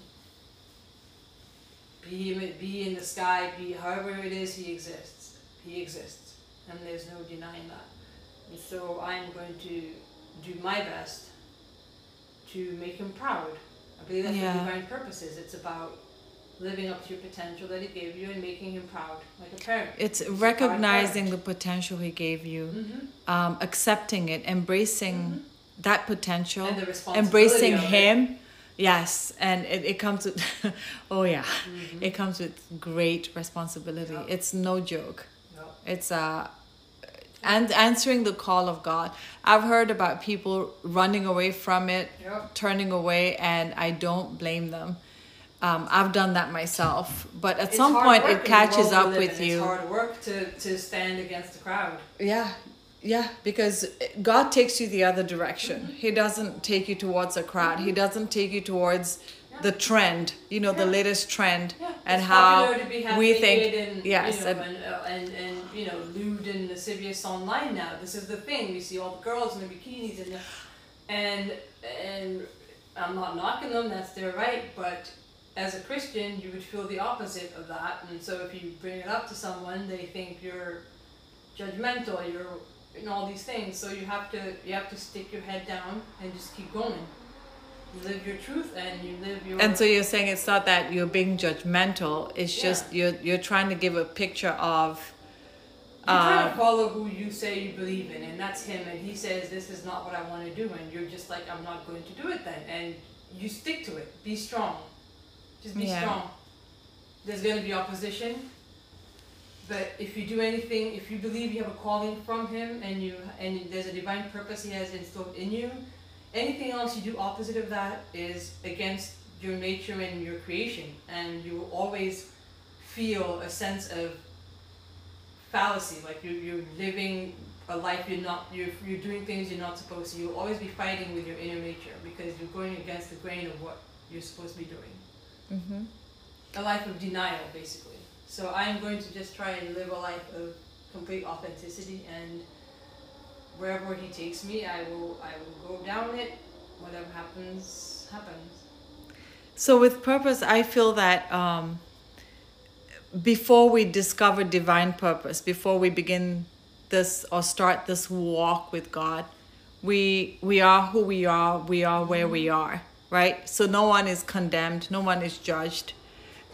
Be be in the sky be however it is he exists he exists and there's no denying that. And so i'm going to do my best to make him proud i believe that's Yeah. what divine purpose is it's about living up to your potential that he gave you and making him proud like a parent It's a recognizing parent. the potential he gave you, mm-hmm. um, accepting it, embracing that potential, and the responsibility embracing him. Yes, and it, it comes with, oh yeah, Mhm. it comes with great responsibility. Yeah. It's no joke. Yep. It's uh, and answering the call of God. I've heard about people running away from it, Yep. turning away, and I don't blame them. Um, I've done that myself, but at It's some point it catches up with you. It's hard work to, to stand against the crowd. Yeah, yeah, because God takes you the other direction. He doesn't take you towards a crowd. He doesn't take you towards the trend, you know, the latest trend, Yeah, and it's how to be we think. and, yes, you know, and- and, uh, and and you know lewd and lascivious online now. This is the thing. We see all the girls in the bikinis and the, and and I'm not knocking them. That's their right. But as a Christian, you would feel the opposite of that. And so if you bring it up to someone, they think you're judgmental. You're and all these things. So you have to you have to stick your head down and just keep going. You live your truth and you live your And so you're saying it's not that you're being judgmental. It's Yeah. just you're you're trying to give a picture of. You're trying to um, follow who you say you believe in, and that's him. And he says, "This is not what I want to do," and you're just like, "I'm not going to do it then." And you stick to it. Be strong. Just be Yeah. strong. There's going to be opposition, but if you do anything, if you believe you have a calling from him, and you and there's a divine purpose he has instilled in you, anything else you do opposite of that is against your nature and your creation, and you will always feel a sense of fallacy like you're, you're living a life you're not you're, you're doing things you're not supposed to. You'll always be fighting with your inner nature because you're going against the grain of what you're supposed to be doing. Mhm. a life of denial basically. So i'm going to just try and live a life of complete authenticity and wherever he takes me i will i will go down it whatever happens happens So with purpose, I feel that um, before we discover divine purpose, before we begin this or start this walk with God, we we are who we are. We are where we are, right? So no one is condemned. No one is judged,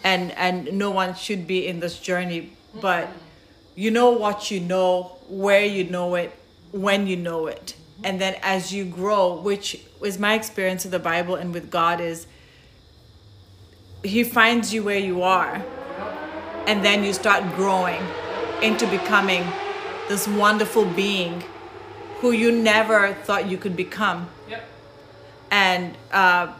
and and no one should be in this journey. But you know what you know, where you know it, when you know it, and then as you grow, which is my experience with the Bible and with God is he finds you where you are and then you start growing into becoming this wonderful being who you never thought you could become. Yep. And uh,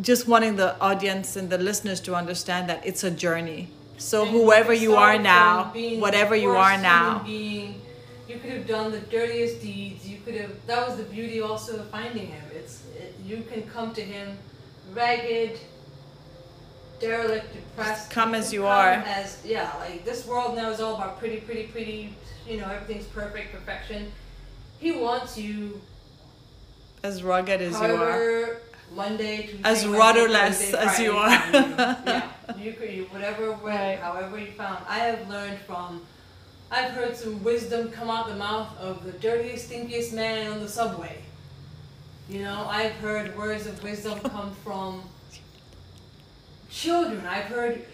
just wanting the audience and the listeners to understand that it's a journey. So And whoever you are now whatever you are now being, you could have done the dirtiest deeds. You could have. That was the beauty also of finding him. It's it, you can come to him, ragged, derelict, depressed. come as you come are. As yeah, like this world now is all about pretty, pretty, pretty. You know, everything's perfect, perfection. He wants you, as rugged as you are Monday, Tuesday, As Wednesday, rudderless Thursday, as you are. you. yeah, you could, you, whatever, way, Right. however you found. I have learned from, I've heard some wisdom come out the mouth of the dirtiest, stinkiest man on the subway. You know, I've heard words of wisdom come from children. I've heard,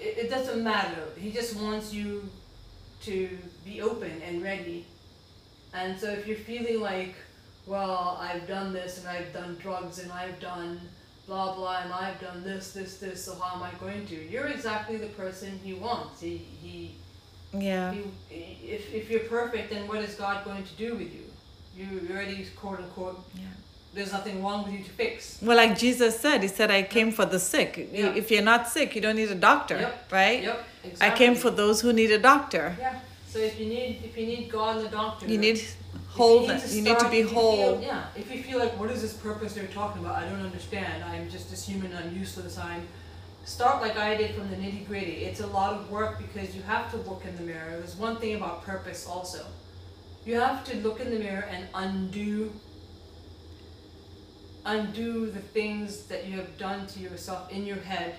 it, it doesn't matter. He just wants you to be open and ready. And so if you're feeling like, well, I've done this and I've done drugs and I've done blah blah and I've done this, this, this, so how am I going to? You're exactly the person he wants. He, he, yeah if, if you're perfect, then what is God going to do with you? You you already quote unquote yeah there's nothing wrong with you to fix. Well, like Jesus said, He said, I came for the sick. Yeah. If you're not sick, you don't need a doctor, Yep. right? Yep, I came for those who need a doctor. Yeah. So if you need if you need God and the doctor, You need wholeness. You need to be you feel- whole. yeah. If you feel like what is this purpose they're talking about? I don't understand. I'm just this human. I'm useless. I'm start like I did from the nitty gritty. It's a lot of work because you have to look in the mirror. There's one thing about purpose also. You have to look in the mirror and undo undo the things that you have done to yourself in your head.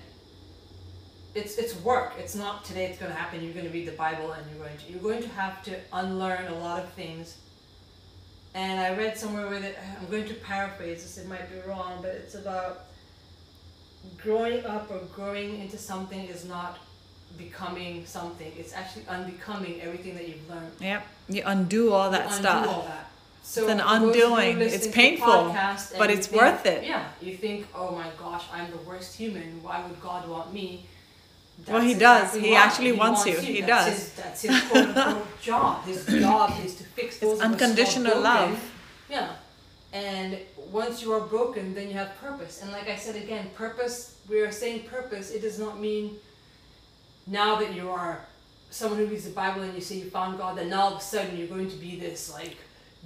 It's it's work. It's not today it's gonna happen, you're gonna read the Bible and you're going to you're going to have to unlearn a lot of things. And I read somewhere where that I'm going to paraphrase this, it might be wrong, but it's about growing up or growing into something is not becoming something. It's actually unbecoming everything that you've learned. Yep. You undo all that undo stuff. all that. So it's an for those of you undoing. It's painful, but it's think- worth it. Yeah, you think, oh my gosh, I'm the worst human. Why would God want me? Well, he That's does. He actually wants you. He that's does. His, that's his quote unquote job. His job is to fix those It's unconditional love. Yeah, and once you are broken, then you have purpose. And like I said again, purpose. We are saying purpose. It does not mean now that you are someone who reads the Bible and you say you found God, then now all of a sudden you're going to be this like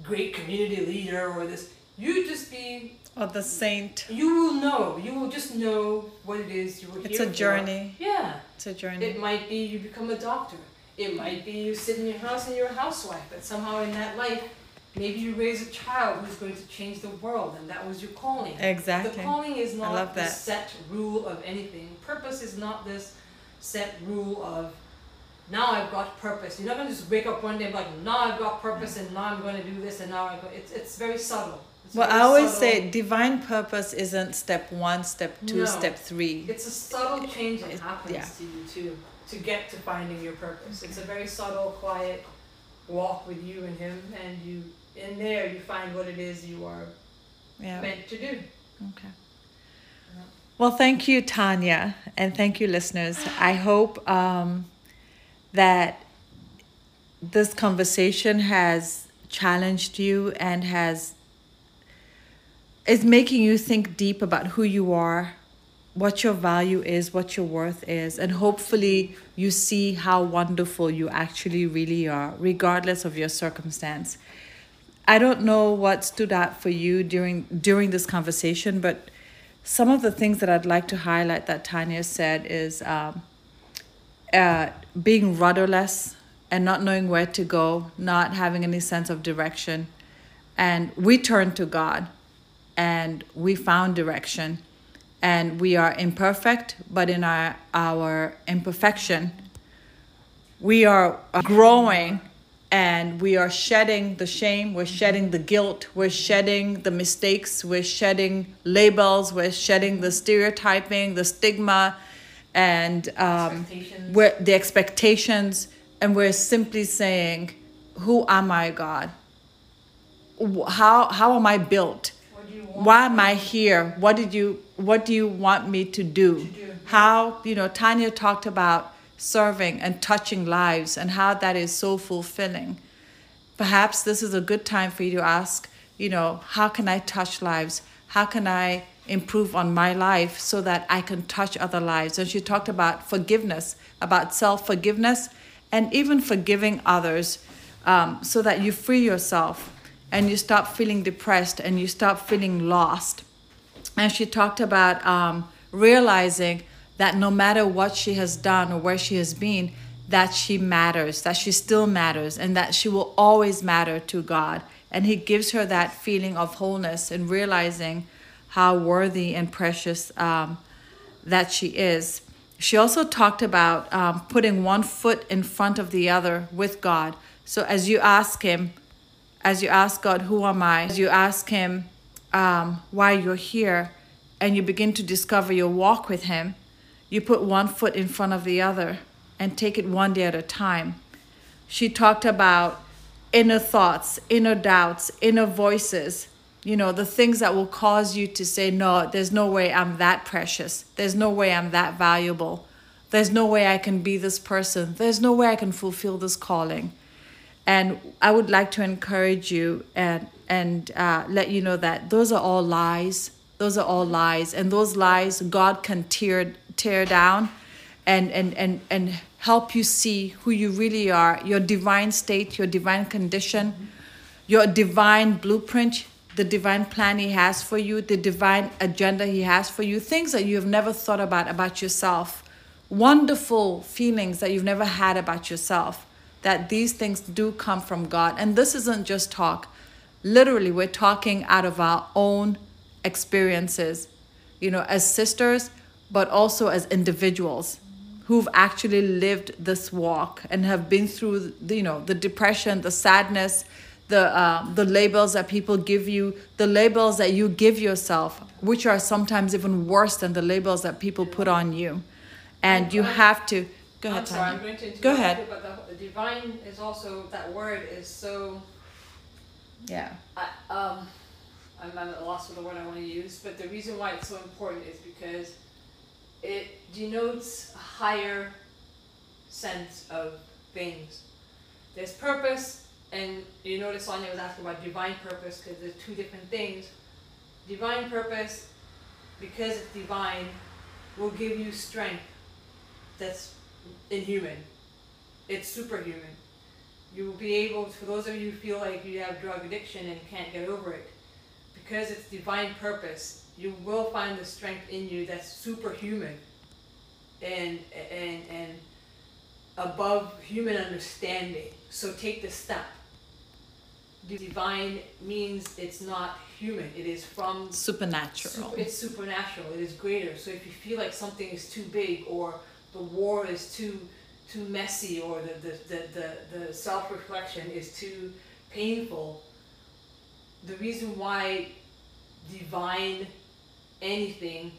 great community leader or this. You just be. Or the saint. You will know. You will just know what it is you were It's a for. journey. Yeah. It's a journey. It might be you become a doctor. It might be you sit in your house and you're a housewife, but somehow in that life, maybe you raise a child who's going to change the world, and that was your calling. Exactly. The calling is not the set rule of anything. Purpose is not this set rule of now I've got purpose. You're not going to just wake up one day and be like, now I've got purpose, and now I'm going to do this, and now I go. It's it's very subtle. It's Well, very I always subtle. say divine purpose isn't step one, step two, No. step three. It's a subtle change that happens yeah. to you too, to get to finding your purpose. It's a very subtle, quiet walk with you and him, and you in there you find what it is you are Yeah. meant to do. Okay. Well, thank you, Tanya, and thank you, listeners. I hope um, that this conversation has challenged you and has is making you think deep about who you are, what your value is, what your worth is, and hopefully you see how wonderful you actually really are, regardless of your circumstance. I don't know what stood out for you during during this conversation, but some of the things that I'd like to highlight that Tanya said is um, uh, being rudderless and not knowing where to go, not having any sense of direction, and we turned to God, and we found direction, and we are imperfect, but in our our imperfection, we are growing and we are shedding the shame, we're shedding the guilt, we're shedding the mistakes, we're shedding labels, we're shedding the stereotyping, the stigma, and um, Expectations. we're, the expectations, and we're simply saying, Who am I, God? How, how am I built? What do you want? why am I here? What did you what do you want me to do? To do. How, you know, Tanya talked about serving and touching lives and how that is so fulfilling. Perhaps this is a good time for you to ask, you know, how can I touch lives? How can I improve on my life so that I can touch other lives? And she talked about forgiveness, about self forgiveness, and even forgiving others um, so that you free yourself and you stop feeling depressed and you stop feeling lost. And she talked about um, realizing that no matter what she has done or where she has been, that she matters, that she still matters, and that she will always matter to God. And He gives her that feeling of wholeness and realizing how worthy and precious um, that she is. She also talked about um, putting one foot in front of the other with God. So as you ask Him, as you ask God, Who am I? As you ask Him um, why you're here, and you begin to discover your walk with Him, you put one foot in front of the other and take it one day at a time. She talked about inner thoughts, inner doubts, inner voices, you know, the things that will cause you to say, No, there's no way I'm that precious. There's no way I'm that valuable. There's no way I can be this person. There's no way I can fulfill this calling. And I would like to encourage you and and uh, let you know that those are all lies. Those are all lies, and those lies God can tear tear down, and and and and help you see who you really are, your divine state, your divine condition, your divine blueprint, the divine plan He has for you, the divine agenda He has for you, things that you have never thought about about yourself, wonderful feelings that you've never had about yourself. That these things do come from God, and this isn't just talk. Literally we're talking out of our own experiences. You know as sisters but also as individuals who've actually lived this walk and have been through the, you know the depression the sadness the uh, the labels that people give you the labels that you give yourself which are sometimes even worse than the labels that people put on you and you have to go ahead I'm sorry, I'm going to Go ahead. you, but the, the divine is also that word is so. yeah I, um, I'm, I'm at a loss for the word I want to use, but the reason why it's so important is because it denotes a higher sense of things. There's purpose, and you notice Sonia was asking about divine purpose because there's two different things. Divine purpose, because it's divine, will give you strength that's inhuman. It's superhuman. You will be able, for those of you who feel like you have drug addiction and can't get over it, because it's divine purpose, you will find the strength in you that's superhuman and and and above human understanding. So take the step. Divine means it's not human. It is from supernatural Super, it's supernatural. It is greater. So if you feel like something is too big or the war is too too messy or the the, the, the, the self reflection is too painful, the reason why divine anything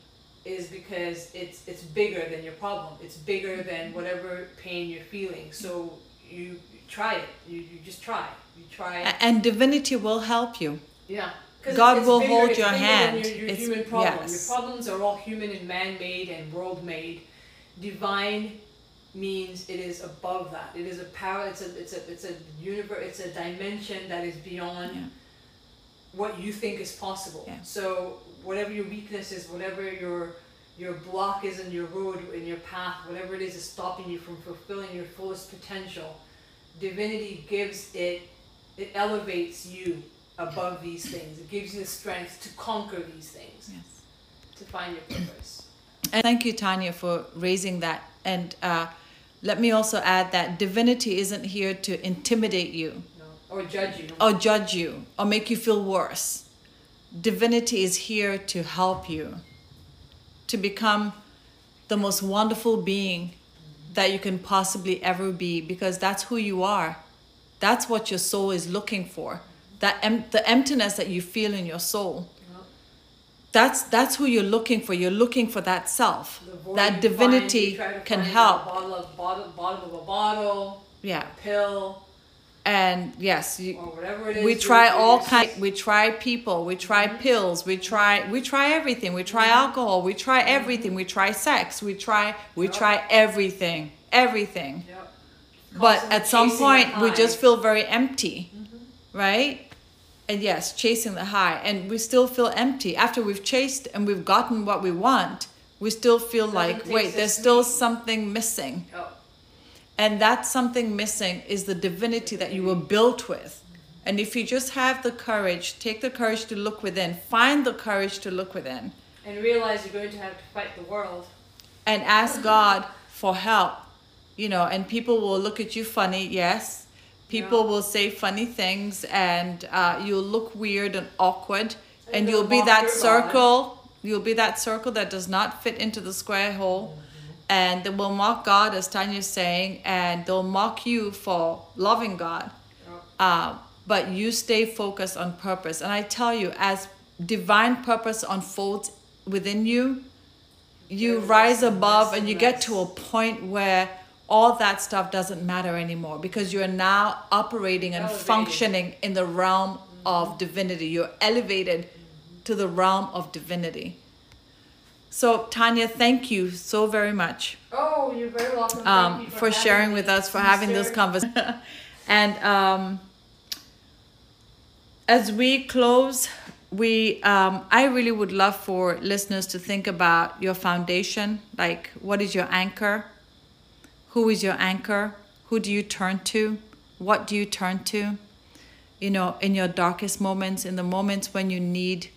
is because it's it's bigger than your problem. It's bigger than whatever pain you're feeling. So you try it. You, you just try. You try. And divinity will help you Yeah. God will bigger- hold your hand. Your, your It's- human problem. yes. Your problems are all human and man-made and world-made. Divine means it is above that. It is a power. It's a it's a it's a universe. It's a dimension that is beyond Yeah. what you think is possible. Yeah. So whatever your weakness is, whatever your your block is in your road, in your path, whatever it is is stopping you from fulfilling your fullest potential, divinity gives it it elevates you above these things. It gives you the strength to conquer these things, yes to find your purpose. And thank you, Tanya, for raising that. And uh, let me also add that divinity isn't here to intimidate you No, or judge you. or judge you or make you feel worse. Divinity is here to help you to become the most wonderful being that you can possibly ever be because that's who you are. That's what your soul is looking for. That em- the emptiness that you feel in your soul. That's that's who you're looking for. You're looking for that self. That divinity find, you try to can find it in help. Bottle of bottle, bottom of a bottle, Yeah. pill, And yes, you, is. we try all kind we try people we try pills we try we try everything. We try alcohol we try everything. We try sex we try we Yep. try everything everything. Yep. but at some point we just feel very empty right? And yes chasing the high. And we still feel empty. After we've chased and we've gotten what we want we still feel Doesn't like wait there's still something missing. Yep. And that's something missing is the divinity that you were built with. And if you just have the courage, take the courage to look within, find the courage to look within, And realize you're going to have to fight the world. and ask God for help. You know, and people will look at you funny, yes. People Yeah. will say funny things, and uh, you'll look weird and awkward, And and you'll be that circle. You'll be that circle that does not fit into the square hole. And they will mock God, as Tanya's saying, and they'll mock you for loving God. Uh, but you stay focused on purpose. And I tell you, as divine purpose unfolds within you, you rise above and you get to a point where all that stuff doesn't matter anymore because you're now operating and Elevated. functioning in the realm of divinity. You're elevated to the realm of divinity. So, Tanya, thank you so very much Oh, you're very welcome. Um, for having sharing with us, for having this conversation. And um, as we close, we um, I really would love for listeners to think about your foundation. Like, what is your anchor? Who is your anchor? Who do you turn to? What do you turn to? You know, in your darkest moments, in the moments when you need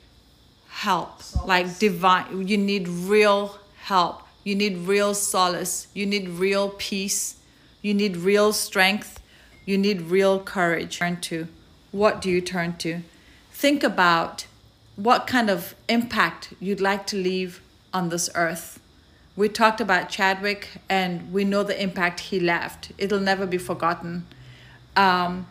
help, solace. like divine, you need real help. You need real solace. You need real peace. You need real strength. You need real courage. Turn to. What do you turn to? Think about what kind of impact you'd like to leave on this earth. We talked about Chadwick, and we know the impact he left. It'll never be forgotten. Um,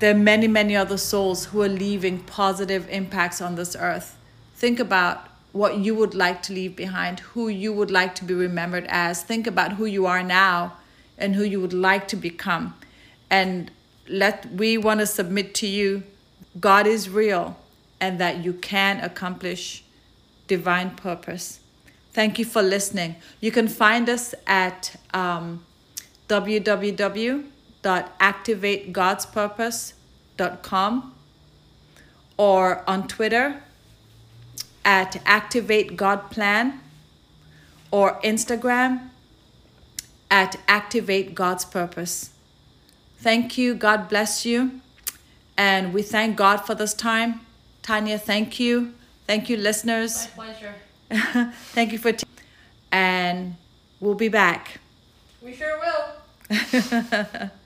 there are many, many other souls who are leaving positive impacts on this earth. Think about what you would like to leave behind, who you would like to be remembered as. Think about who you are now and who you would like to become. And let we want to submit to you God is real and that you can accomplish divine purpose. Thank you for listening. You can find us at um, www.activategodspurpose.com or on Twitter at Activate God Plan or Instagram at Activate God's Purpose. Thank you. God bless you. And we thank God for this time. Tanya, thank you. Thank you, listeners. My pleasure. thank you for. T- and we'll be back. We sure will.